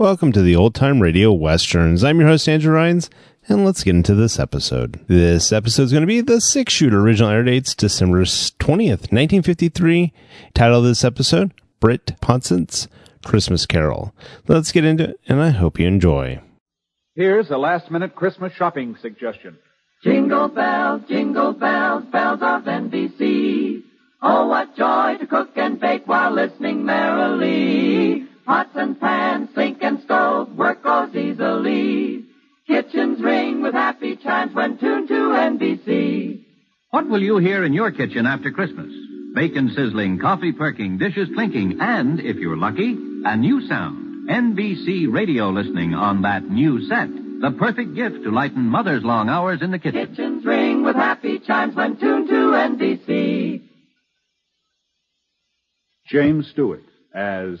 Welcome to the Old Time Radio Westerns. I'm your host, Andrew Rhynes, and let's get into this episode. This episode is going to be the six shooter. Original air dates December 20th, 1953. Title of this episode Britt Ponsett's Christmas Carol. Let's get into it, and I hope you enjoy. Here's a last minute Christmas shopping suggestion. Jingle bells, jingle bells, bells of NBC. Oh, what joy to cook and bake while listening merrily. Pots and pans, sink and stove, work goes easily. Kitchens ring with happy chimes when tuned to NBC. What will you hear in your kitchen after Christmas? Bacon sizzling, coffee perking, dishes clinking, and, if you're lucky, a new sound. NBC radio listening on that new set. The perfect gift to lighten mother's long hours in the kitchen. Kitchens ring with happy chimes when tuned to NBC. James Stewart as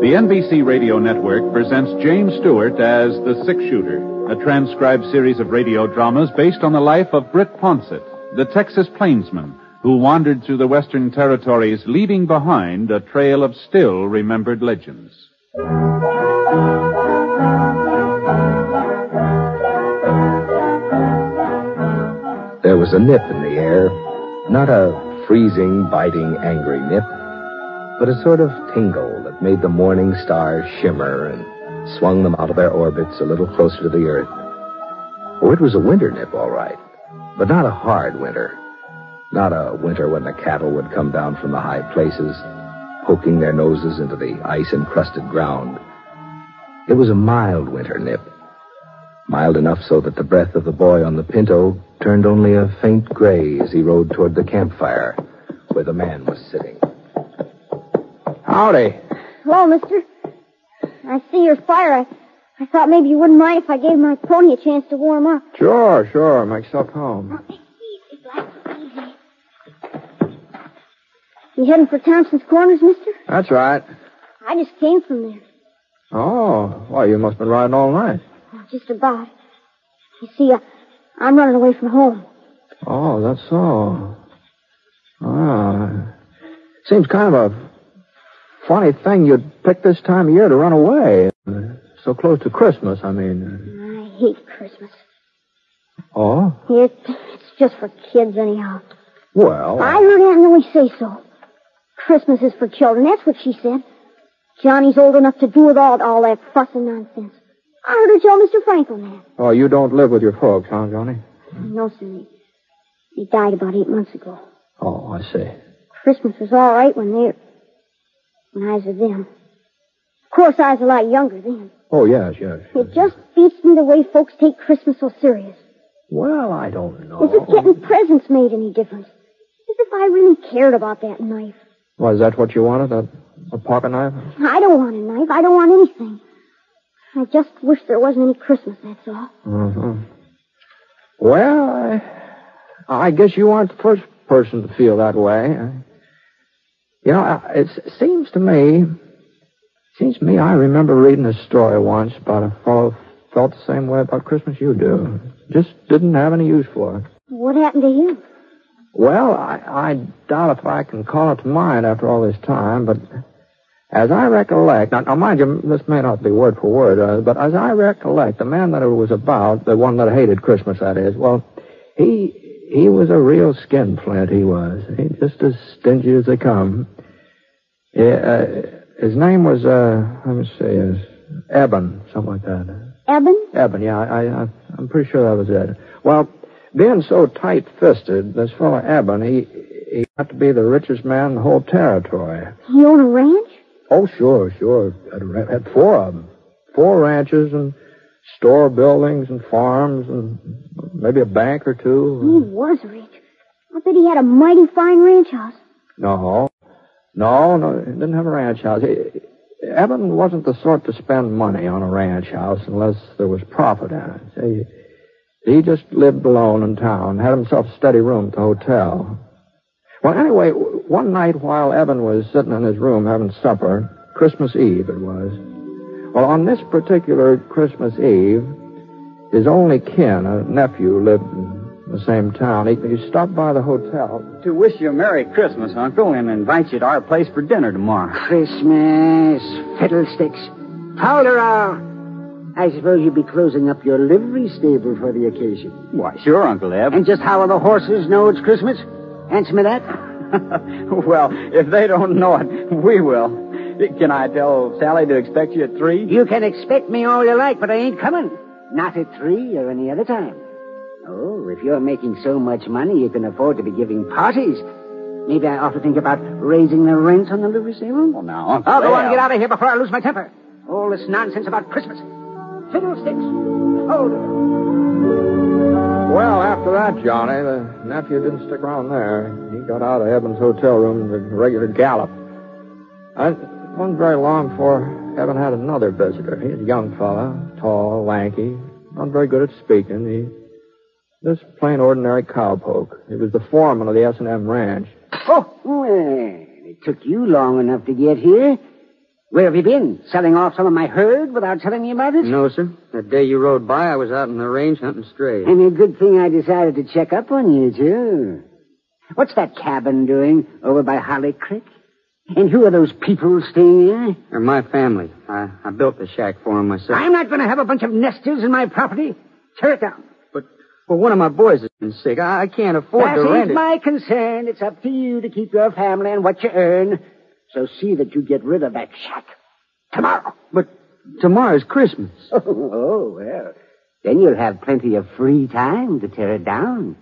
The NBC Radio Network presents James Stewart as The Six Shooter, a transcribed series of radio dramas based on the life of Britt Ponsett, the Texas plainsman who wandered through the Western territories leaving behind a trail of still remembered legends. There was a nip in the air. Not a freezing, biting, angry nip, but a sort of tingle made the morning stars shimmer and swung them out of their orbits a little closer to the earth. Oh, it was a winter nip, all right, but not a hard winter. Not a winter when the cattle would come down from the high places, poking their noses into the ice encrusted ground. It was a mild winter nip. Mild enough so that the breath of the boy on the pinto turned only a faint gray as he rode toward the campfire where the man was sitting. Howdy. Hello, mister. I see your fire. I, I thought maybe you wouldn't mind if I gave my pony a chance to warm up. Sure, sure. Make yourself home. Easy, You heading for Thompson's Corners, mister? That's right. I just came from there. Oh, well, you must have been riding all night. Oh, just about. You see, uh, I'm running away from home. Oh, that's so. Ah. Seems kind of a funny thing you'd pick this time of year to run away. So close to Christmas, I mean. I hate Christmas. Oh? It, it's just for kids, anyhow. Well. I heard Aunt Millie say so. Christmas is for children. That's what she said. Johnny's old enough to do without all that fuss and nonsense. I heard her tell Mr. Franklin that. Oh, you don't live with your folks, huh, Johnny? No, sir. He, he died about eight months ago. Oh, I see. Christmas was all right when they when I was with them. Of course, I was a lot younger then. Oh, yes, yes. It just beats me the way folks take Christmas so serious. Well, I don't know. As if getting presents made any difference. As if I really cared about that knife. Was that what you wanted, that a pocket knife? I don't want a knife. I don't want anything. I just wish there wasn't any Christmas, that's all. Mm-hmm. Well, I, I guess you aren't the first person to feel that way. You know, it seems to me, Seems to me I remember reading a story once about a fellow felt the same way about Christmas you do. Just didn't have any use for it. What happened to him? Well, I, I doubt if I can call it to mind after all this time, but as I recollect, now, now mind you, this may not be word for word, uh, but as I recollect, the man that it was about, the one that hated Christmas, that is, well, he he was a real skin skinflint, he was. He just as stingy as they come. Yeah, uh, his name was, uh, let me see, is Eben, something like that. Eben? Eben, yeah, I, I, I'm pretty sure that was it. Well, being so tight-fisted, this fellow Eben, he, he got to be the richest man in the whole territory. He owned a ranch? Oh, sure, sure. Had, had four of them. Four ranches and store buildings and farms and maybe a bank or two. He was rich. I bet he had a mighty fine ranch house. No. No, no, he didn't have a ranch house. He, Eben wasn't the sort to spend money on a ranch house unless there was profit in it. See, he just lived alone in town, had himself a steady room at the hotel. Well, anyway, one night while Eben was sitting in his room having supper, Christmas Eve it was. Well, on this particular Christmas Eve, his only kin, a nephew, lived in the same town. He, he stopped by the hotel. To wish you a Merry Christmas, Uncle, and invite you to our place for dinner tomorrow. Christmas, fiddlesticks. Fowler, I suppose you'll be closing up your livery stable for the occasion. Why, sure, Uncle Eb. And just how will the horses know it's Christmas? Answer me that. well, if they don't know it, we will. Can I tell Sally to expect you at three? You can expect me all you like, but I ain't coming. Not at three or any other time. Oh, if you're making so much money you can afford to be giving parties, maybe I ought to think about raising the rent on the livery stable. Well, now, Uncle Oh, go on, Eb. get out of here before I lose my temper. All this nonsense about Christmas. Fiddlesticks. Hold it. Well, after that, Johnny, the nephew didn't stick around there. He got out of Eben's hotel room in a regular gallop. And it wasn't very long before Eben had another visitor. He was a young fellow, tall, lanky, not very good at speaking. He just plain ordinary cowpoke. He was the foreman of the S&M ranch. Oh, well, it took you long enough to get here. Where have you been? Selling off some of my herd without telling me about it? No, sir. That day you rode by, I was out in the range hunting strays. And a good thing I decided to check up on you, too. What's that cabin doing over by Holly Creek? And who are those people staying there? They're my family. I, I built the shack for them myself. I'm not going to have a bunch of nesters in my property. Tear it down. But, well, one of my boys has been sick. I, I can't afford that to rent it. my concern. It's up to you to keep your family and what you earn. So see that you get rid of that shack. Tomorrow. But tomorrow's Christmas. Oh, oh, well. Then you'll have plenty of free time to tear it down.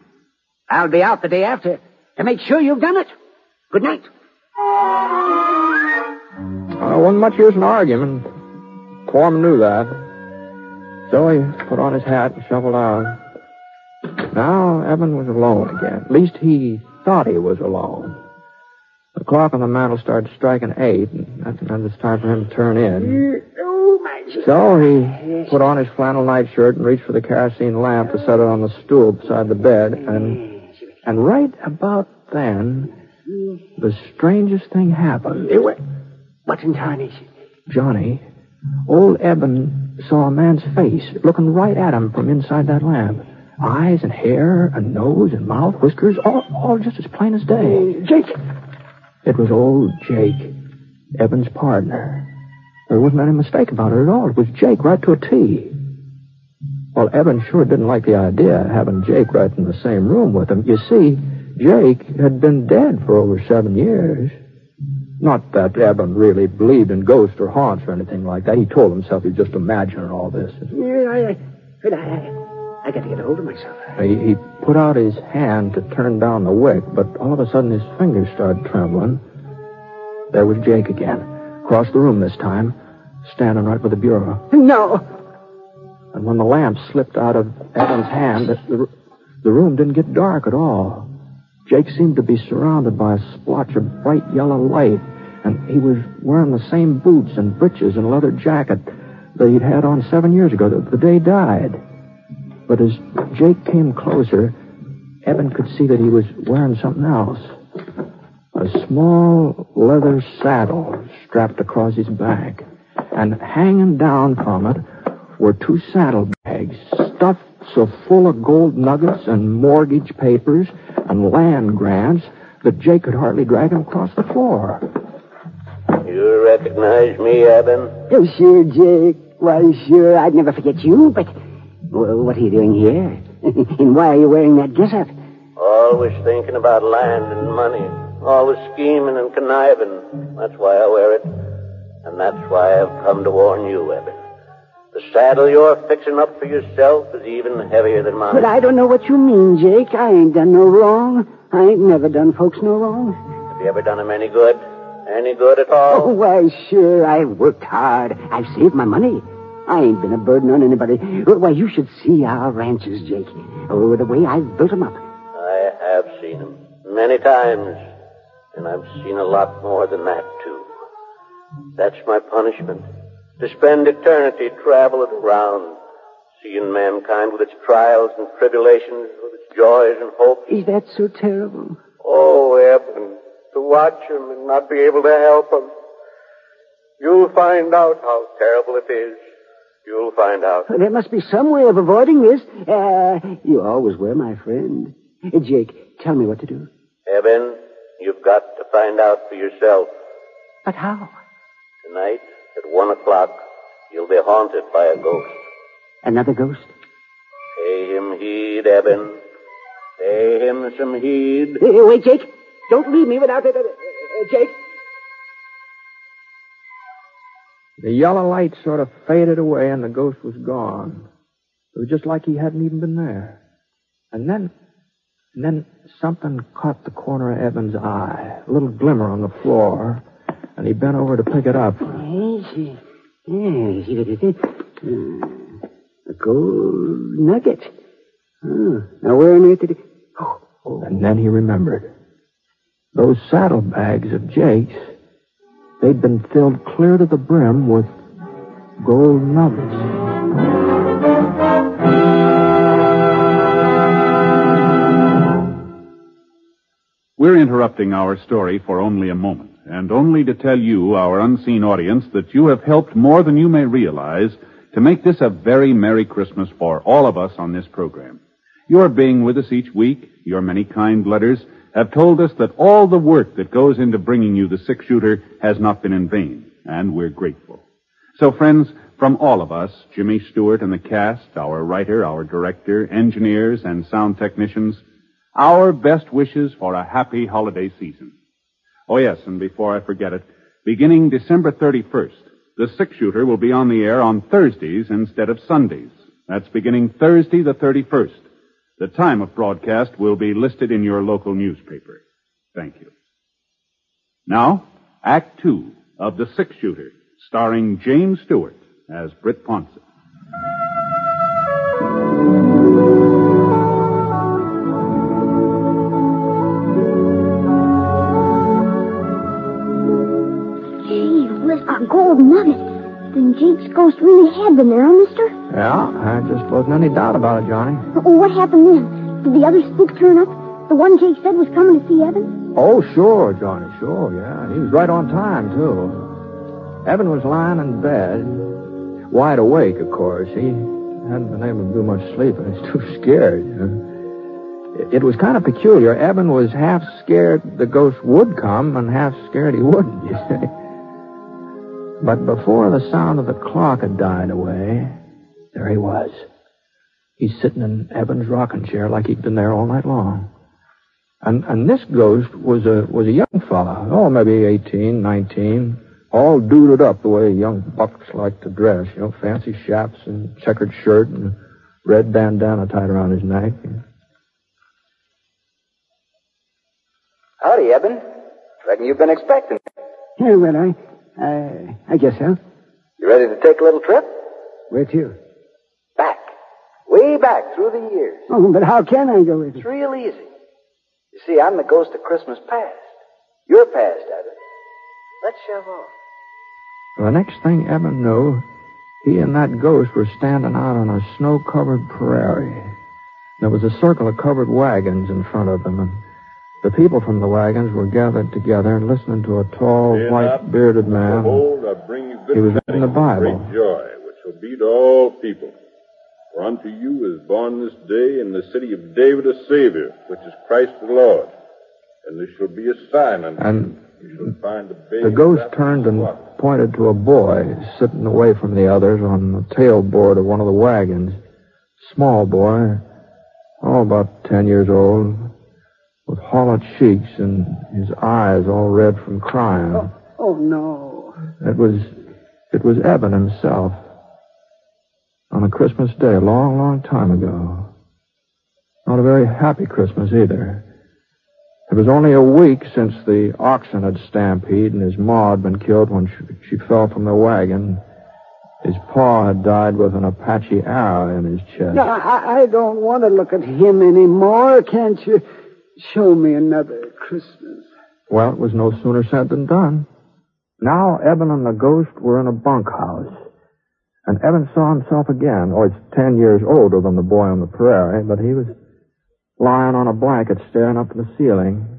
I'll be out the day after to make sure you've done it. Good night. Uh, wasn't much use in arguing. Foreman knew that. So he put on his hat and shuffled out. Now Eben was alone again. At least he thought he was alone. The clock on the mantel started striking eight, and that meant it's time for him to turn in. So he put on his flannel nightshirt and reached for the kerosene lamp to set it on the stool beside the bed, and and right about then, the strangest thing happened. What in tarnation? Johnny, old Eben saw a man's face looking right at him from inside that lamp. Eyes and hair and nose and mouth, whiskers, all, all just as plain as day. Uh, Jake! It was old Jake, Eben's partner. There wasn't any mistake about it at all. It was Jake right to a T. Well, Eben sure didn't like the idea of having Jake right in the same room with him. You see, Jake had been dead for over seven years. Not that Eben really believed in ghosts or haunts or anything like that. He told himself he was just imagining all this. Yeah, I, I, I, I got to get a hold of myself. He, he put out his hand to turn down the wick, but all of a sudden his fingers started trembling. There was Jake again, across the room this time, standing right by the bureau. No. And when the lamp slipped out of Eben's hand, the, the room didn't get dark at all. Jake seemed to be surrounded by a splotch of bright yellow light, and he was wearing the same boots and breeches and leather jacket that he'd had on seven years ago, the, the day he died. But as Jake came closer, Eben could see that he was wearing something else. A small leather saddle strapped across his back. and hanging down from it were two saddlebags stuffed so full of gold nuggets and mortgage papers and land grants that Jake could hardly drag him across the floor. You recognize me, Eben? Oh, sure, Jake. Why, sure, I'd never forget you, but well, what are you doing here? and why are you wearing that getup? Always thinking about land and money. Always scheming and conniving. That's why I wear it. And that's why I've come to warn you, Eben. The saddle you're fixing up for yourself is even heavier than mine. But I don't know what you mean, Jake. I ain't done no wrong. I ain't never done folks no wrong. Have you ever done him any good? Any good at all? Oh, why, sure. I've worked hard. I've saved my money. I ain't been a burden on anybody. Why, you should see our ranches, Jake. Oh, the way I've built 'em up. I have seen him many times, and I've seen a lot more than that, too. That's my punishment. To spend eternity traveling around, seeing mankind with its trials and tribulations, with its joys and hopes. Is that so terrible? Oh, Eben, to watch him and not be able to help him. You'll find out how terrible it is. You'll find out. There must be some way of avoiding this. Uh, you always were my friend. Uh, Jake, tell me what to do. Eben, you've got to find out for yourself. But how? Tonight, at one o'clock, you'll be haunted by a ghost. Another ghost? Pay him heed, Eben. Pay him some heed. Wait, Jake. Don't leave me without it. Uh, Jake. The yellow light sort of faded away and the ghost was gone. It was just like he hadn't even been there. And then, and then something caught the corner of Eben's eye, a little glimmer on the floor, and he bent over to pick it up. Yes, yes. Uh, a gold nugget. Oh, now where on earth did it... Oh, oh. And then he remembered. Those saddlebags of Jake's, they'd been filled clear to the brim with gold nuggets. We're interrupting our story for only a moment, and only to tell you, our unseen audience, that you have helped more than you may realize to make this a very Merry Christmas for all of us on this program. Your being with us each week, your many kind letters, have told us that all the work that goes into bringing you the six shooter has not been in vain, and we're grateful. So, friends, from all of us, Jimmy Stewart and the cast, our writer, our director, engineers, and sound technicians, our best wishes for a happy holiday season. Oh yes, and before I forget it, beginning December 31st, the six shooter will be on the air on Thursdays instead of Sundays. That's beginning Thursday the 31st. The time of broadcast will be listed in your local newspaper. Thank you. Now, Act Two of The Six Shooter, starring James Stewart as Britt Ponset. Nugget. Then Jake's ghost really had been there, huh, mister? Yeah, I just wasn't any doubt about it, Johnny. Oh, what happened then? Did the other spook turn up? The one Jake said was coming to see Eben? Oh, sure, Johnny, sure, yeah. He was right on time, too. Eben was lying in bed, wide awake, of course. He hadn't been able to do much sleeping. He's too scared. you know. It was kind of peculiar. Eben was half scared the ghost would come and half scared he wouldn't, you see. But before the sound of the clock had died away, there he was. He's sitting in Eben's rocking chair like he'd been there all night long. And and this ghost was a was a young fella, oh maybe eighteen, nineteen, all duded up the way young bucks like to dress, you know, fancy chaps and checkered shirt and red bandana tied around his neck. Howdy, Eben. Reckon you've been expecting. Me. Yeah, well, I, I, I guess so. You ready to take a little trip? Where to? Back. Way back through the years. Oh, but how can I go with It's real easy. You see, I'm the ghost of Christmas past. You're past, Eben. Let's shove off. The next thing Eben knew, he and that ghost were standing out on a snow-covered prairie. There was a circle of covered wagons in front of them, and The people from the wagons were gathered together and listening to a tall, Fear white not, bearded man. Behold, I bring you good He was reading the Bible. Great joy, which shall be to all people. For unto you is born this day in the city of David a Savior, which is Christ the Lord. And this shall be a sign unto And you. You shall find the baby. the ghost turned and cloth. pointed to a boy sitting away from the others on the tailboard of one of the wagons. Small boy, oh, about ten years old, with hollow cheeks and his eyes all red from crying. Oh, oh no. It was, it was Eben himself. On a Christmas day, a long, long time ago. Not a very happy Christmas either. It was only a week since the oxen had stampeded and his ma had been killed when she, she fell from the wagon. His paw had died with an Apache arrow in his chest. No, I, I don't want to look at him anymore. Can't you show me another Christmas? Well, it was no sooner said than done. Now Eben and the ghost were in a bunkhouse. And Eben saw himself again. Oh, he's ten years older than the boy on the prairie, but he was lying on a blanket staring up at the ceiling.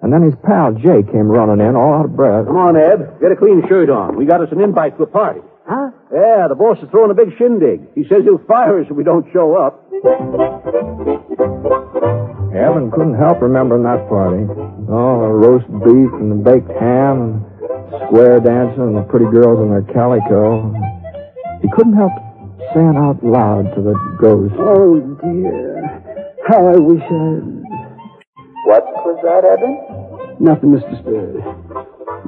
And then his pal Jake came running in, all out of breath. Come on, Eb. Get a clean shirt on. We got us an invite to a party. Huh? Yeah, the boss is throwing a big shindig. He says he'll fire us if we don't show up. Eben couldn't help remembering that party. Oh, the roast beef and the baked ham and square dancing and the pretty girls in their calico. He couldn't help saying out loud to the ghost. Oh, dear. How I wish I... What was that, Eben? Nothing, Mr. Spade.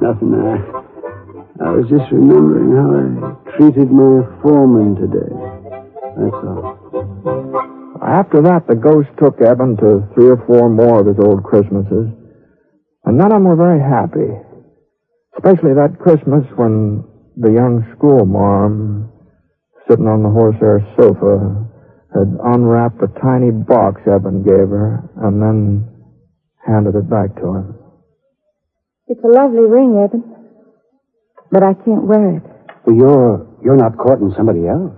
Nothing. I, I was just remembering how I treated my foreman today. That's all. After that, the ghost took Eben to three or four more of his old Christmases. And none of them were very happy. Especially that Christmas when the young schoolmarm, sitting on the horsehair sofa, had unwrapped a tiny box Eben gave her and then handed it back to him. It's a lovely ring, Eben. But I can't wear it. Well, you're you're not courting somebody else.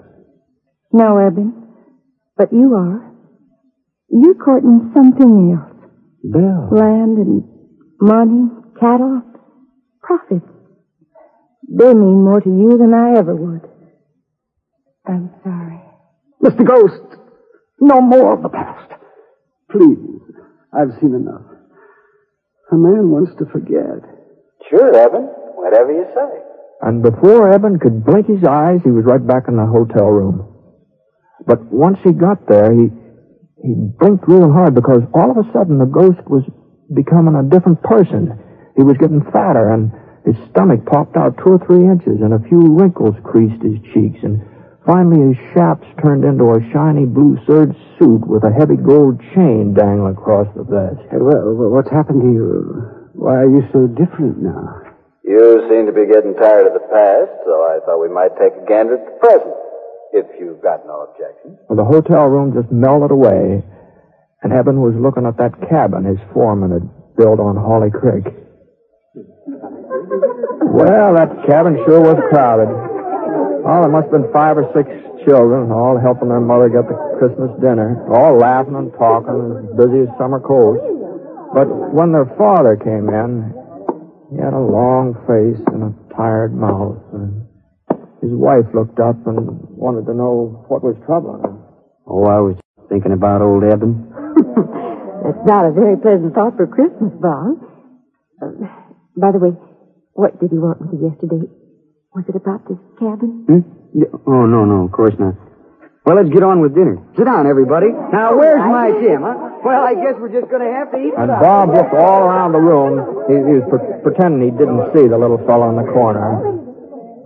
No, Eben. But you are. You're courting something else. Bill. Land and money, cattle, profits. They mean more to you than I ever would. I'm sorry. Mr. Ghost, no more of the past. Please, I've seen enough. A man wants to forget. Sure, Eben. Whatever you say. And before Eben could blink his eyes, he was right back in the hotel room. But once he got there, he he blinked real hard because all of a sudden the ghost was becoming a different person. He was getting fatter and his stomach popped out two or three inches and a few wrinkles creased his cheeks and finally his chaps turned into a shiny blue serge suit with a heavy gold chain dangling across the vest. Hey, well, well, what's happened to you? Why are you so different now? You seem to be getting tired of the past, so I thought we might take a gander at the present. If you've got no objection. Well, the hotel room just melted away, and Eben was looking at that cabin his foreman had built on Holly Creek. Well, that cabin sure was crowded. Oh, there must have been five or six children, all helping their mother get the Christmas dinner, all laughing and talking, as busy as summer coast. But when their father came in, he had a long face and a tired mouth, and his wife looked up and wanted to know what was troubling him. Oh, I was thinking about old Eben. That's not a very pleasant thought for Christmas, Bob. Uh, by the way, what did he want with you yesterday? Was it about this cabin? Hmm? Yeah, Oh, no, no, of course not. Well, let's get on with dinner. Sit down, everybody. Now, where's my Jim, huh? Well, I guess we're just going to have to eat And Bob looked all around the room. He, he was pre- pretending he didn't see the little fellow in the corner.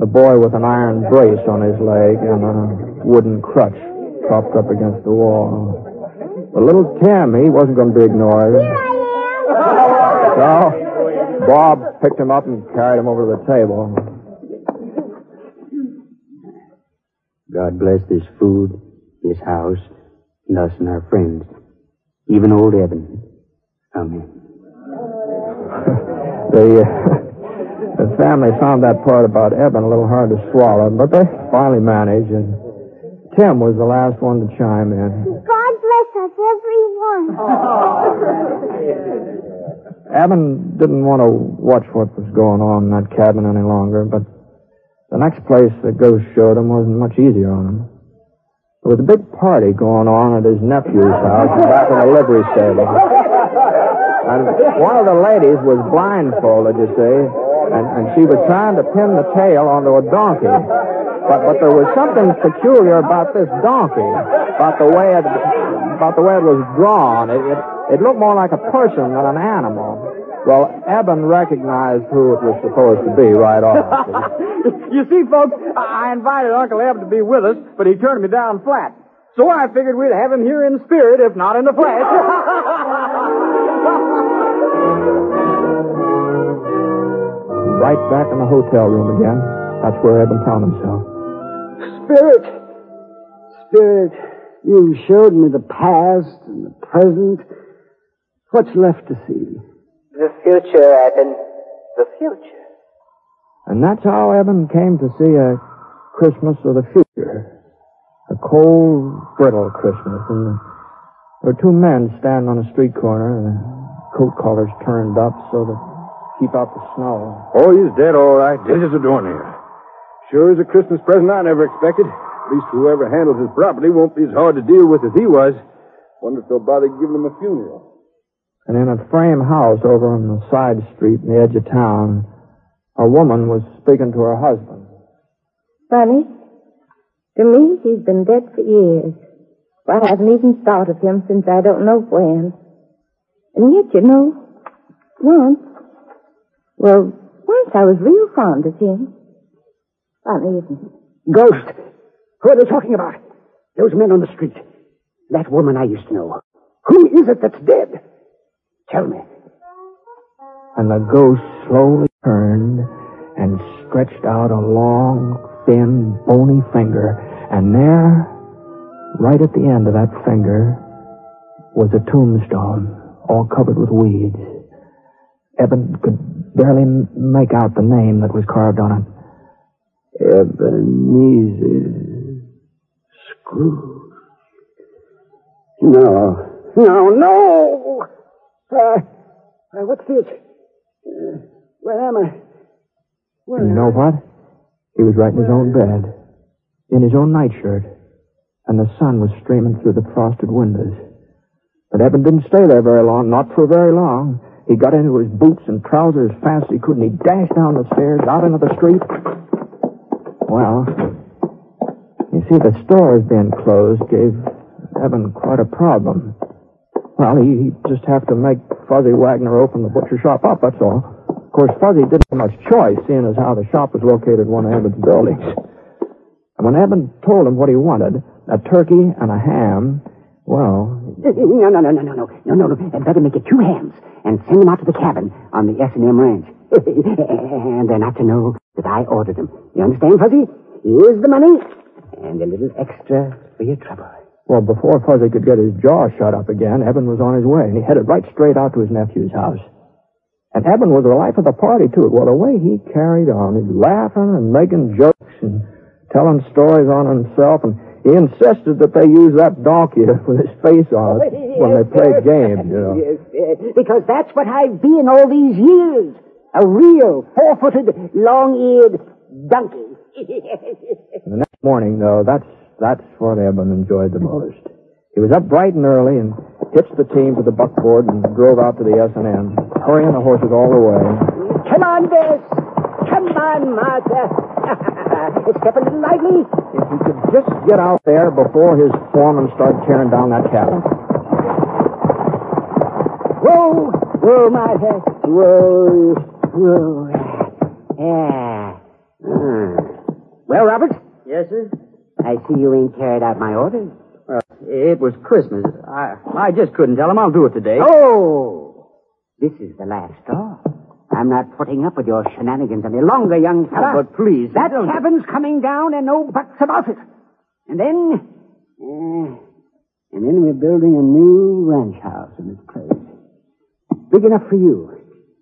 The boy with an iron brace on his leg and a wooden crutch propped up against the wall. But little Tim, he wasn't going to be ignored. Here I am. So, Bob picked him up and carried him over to the table. God bless this food, this house, and us and our friends. Even old Eben. Amen. The, uh, the family found that part about Eben a little hard to swallow, but they finally managed, and Tim was the last one to chime in. God bless us, every one. Eben didn't want to watch what was going on in that cabin any longer, but the next place the ghost showed him wasn't much easier on him. There was a big party going on at his nephew's house back in the livery stable. And one of the ladies was blindfolded, you see, and, and she was trying to pin the tail onto a donkey. But, but there was something peculiar about this donkey, about the way it, about the way it was drawn. It, it, it looked more like a person than an animal. Well, Eben recognized who it was supposed to be right off. you see, folks, I invited Uncle Eb to be with us, but he turned me down flat. So I figured we'd have him here in spirit, if not in the flesh. right back in the hotel room again. That's where Eben found himself. Spirit, Spirit, you showed me the past and the present. What's left to see? The future, Eben. The future. And that's how Eben came to see a Christmas of the future. A cold, brittle Christmas. And there were two men standing on a street corner, the coat collars turned up so to keep out the snow. Oh, he's dead, all right. Dead as a doornail. Sure is a Christmas present I never expected. At least whoever handles his property won't be as hard to deal with as he was. Wonder if they'll bother giving him a funeral. And in a frame house over on the side street in the edge of town, a woman was speaking to her husband. Funny. To me, he's been dead for years. I haven't even thought of him since I don't know when. And yet, you know, once, well, once I was real fond of him. Funny, isn't it? Ghost. Who are they talking about? Those men on the street. That woman I used to know. Who is it that's dead? Tell me. And the ghost slowly turned and stretched out a long, thin, bony finger. And there, right at the end of that finger, was a tombstone, all covered with weeds. Eben could barely make out the name that was carved on it. Ebenezer Scrooge. No, no, no! Uh, uh, what's this? Uh, where am I? Where you know what? He was right in his own bed, in his own nightshirt, and the sun was streaming through the frosted windows. But Eben didn't stay there very long, not for very long. He got into his boots and trousers as fast as he could, and he dashed down the stairs, out into the street. Well, you see, the stores being closed gave Eben quite a problem. Well, he, he'd just have to make Fuzzy Wagner open the butcher shop up, that's all. Of course, Fuzzy didn't have much choice, seeing as how the shop was located in one of Eben's buildings. And when Eben told him what he wanted, a turkey and a ham, well, No, no, no, no, no, no, no, no, no. I'd better make it two hams and send them out to the cabin on the S&M ranch. and they're not to know that I ordered them. You understand, Fuzzy? Here's the money and a little extra for your trouble. well, before Fuzzy could get his jaw shut up again, Eben was on his way, and he headed right straight out to his nephew's house. And Eben was the life of the party, too. Well, the way he carried on, he's laughing and making jokes and telling stories on himself, and he insisted that they use that donkey with his face on it when they played games, you know. Yes, yes, because that's what I've been all these years. A real four-footed, long-eared donkey. The next morning, though, that's that's what Eben enjoyed the most. He was up bright and early and hitched the team to the buckboard and drove out to the S&M, hurrying the horses all the way. Come on, Bess. Come on, Martha. Step a little lively. If he could just get out there before his foreman started tearing down that cabin. Whoa, whoa, Martha. Whoa, whoa. Yeah. Hmm. Well, Robert? Yes, sir? I see you ain't carried out my orders. Well, it was Christmas. I I just couldn't tell him I'll do it today. Oh! This is the last straw. I'm not putting up with your shenanigans any longer, young fellow. Oh, but please, That cabin's coming down and no buts about it. And then... eh, and then we're building a new ranch house in its place. Big enough for you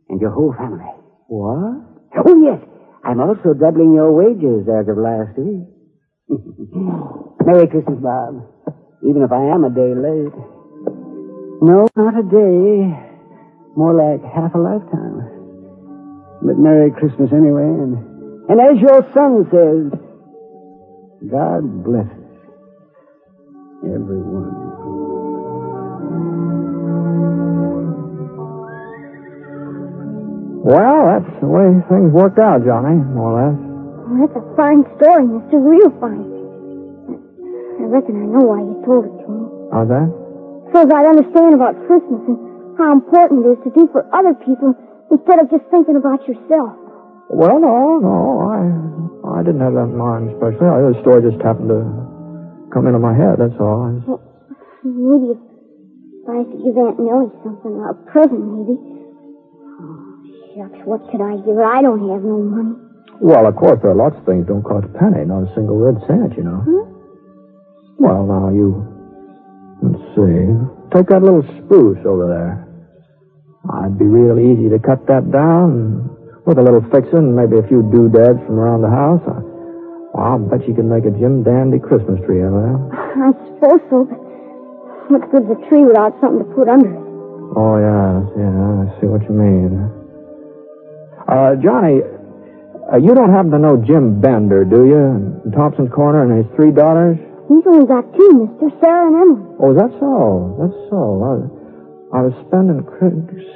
and your whole family. What? Oh, yes. I'm also doubling your wages as of last week. Merry Christmas, Bob. Even if I am a day late. No, not a day. More like half a lifetime. But Merry Christmas anyway, and, and as your son says, God blesses everyone. Well, that's the way things worked out, Johnny, more or less. Well, that's a fine story, Mister. Real fine. I reckon I know why you told it to me. How's that? So that I'd understand about Christmas and how important it is to do for other people instead of just thinking about yourself. Well, no, no, I I didn't have that in mind especially. I, the story just happened to come into my head, that's all. I Well, maybe if I could give Aunt Millie something, a present maybe. Oh, shucks, what could I give her? I don't have no money. Well, of course, there are lots of things don't cost a penny, not a single red cent, you know. Hmm? Well, now, you... Let's see. Take that little spruce over there. I'd be real easy to cut that down with a little fixing and maybe a few doodads from around the house. I, well, I'll bet you can make a Jim Dandy Christmas tree out of that. I suppose so, but what good's a tree without something to put under it? Oh, yeah, yeah, I see what you mean. Uh, Johnny, uh, you don't happen to know Jim Bender, do you? In Thompson's Corner and his three daughters? He's only got two, Mister, Sarah and Emily. Oh, that's so. That's so. I, was spending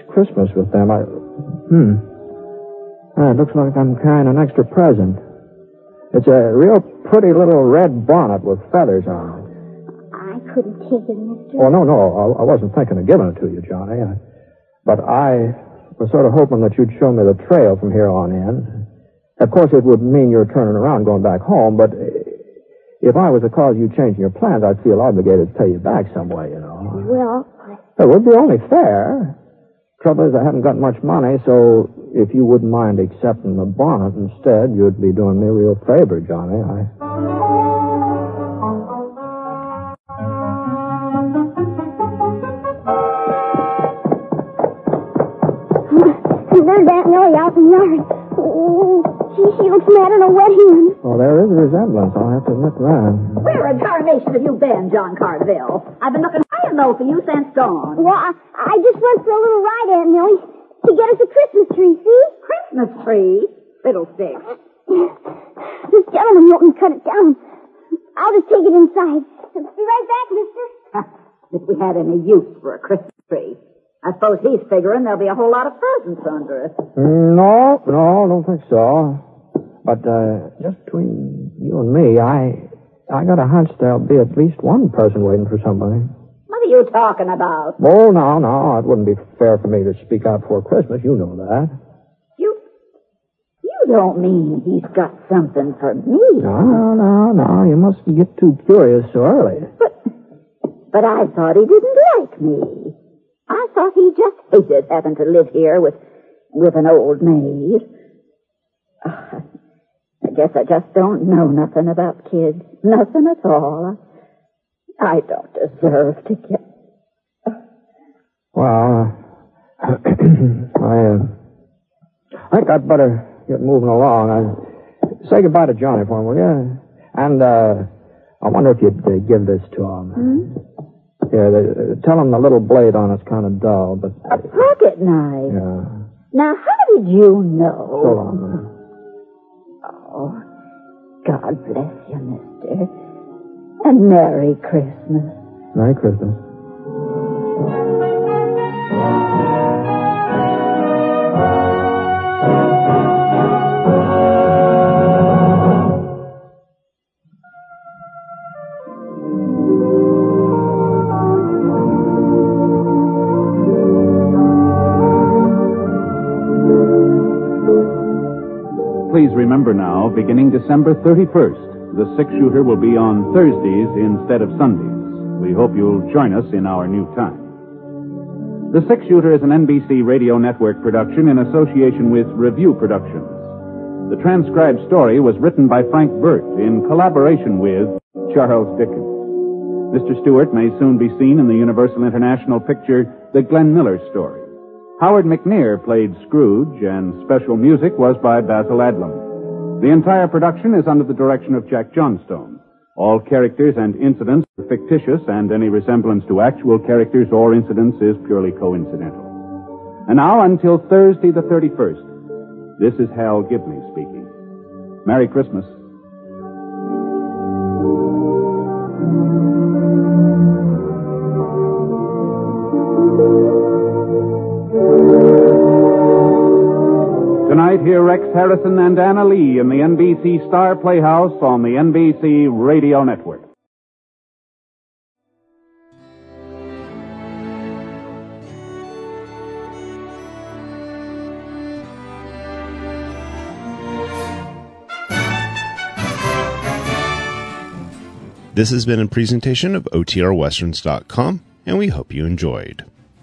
Christmas with them. I, hmm. Ah, it looks like I'm carrying an extra present. It's a real pretty little red bonnet with feathers on it. I couldn't take it, Mister. Oh, no, no. I, I wasn't thinking of giving it to you, Johnny. I, but I was sort of hoping that you'd show me the trail from here on in. Of course, it would mean you're turning around going back home, but if I was to cause you changing your plans, I'd feel obligated to pay you back some way, you know. Well, It would be only fair. Trouble is, I haven't got much money, so if you wouldn't mind accepting the bonnet instead, you'd be doing me a real favor, Johnny. I... there's Aunt Millie out in the yard. Oh, gee, she looks mad in a wet hen. Well, oh, there is a resemblance. I'll have to admit that. Where in tarnation have you been, John Carville? I've been looking high and low for you since dawn. Well, I, I just went for a little ride, Aunt Millie, to get us a Christmas tree, see? Christmas tree? Fiddlesticks. This gentleman won't cut it down. I'll just take it inside. Be right back, mister. if we had any use for a Christmas tree. I suppose he's figuring there'll be a whole lot of presents under it. No, no, I don't think so. But uh, just between you and me, I I got a hunch there'll be at least one person waiting for somebody. What are you talking about? Oh, no, no, it wouldn't be fair for me to speak out before Christmas. You know that. You you don't mean he's got something for me. No, no, no. You mustn't get too curious so early. But but I thought he didn't like me. I thought he just hated having to live here with with an old maid. Ah, I guess I just don't know nothing about kids. Nothing at all. I don't deserve to get. Well, uh, I, uh, I think I'd better get moving along. I, say goodbye to Johnny for him, will you? And uh, I wonder if you'd uh, give this to him. Hmm? Yeah, the, tell him the little blade on it's kind of dull, but A pocket knife. yeah. Now, how did you know? So long. Oh, God bless you, mister. And Merry Christmas. Merry Christmas. Remember now, beginning December 31st, the six shooter will be on Thursdays instead of Sundays. We hope you'll join us in our new time. The Six Shooter is an NBC Radio Network production in association with Revue Productions. The transcribed story was written by Frank Burt in collaboration with Charles Dickens. Mr. Stewart may soon be seen in the Universal International picture The Glenn Miller Story. Howard McNear played Scrooge, and special music was by Basil Adlam. The entire production is under the direction of Jack Johnstone. All characters and incidents are fictitious, and any resemblance to actual characters or incidents is purely coincidental. And now, until Thursday the 31st, this is Hal Gibney speaking. Merry Christmas. Hear Rex Harrison and Anna Lee in the NBC Star Playhouse on the NBC Radio Network. This has been a presentation of OTRWesterns.com, and we hope you enjoyed.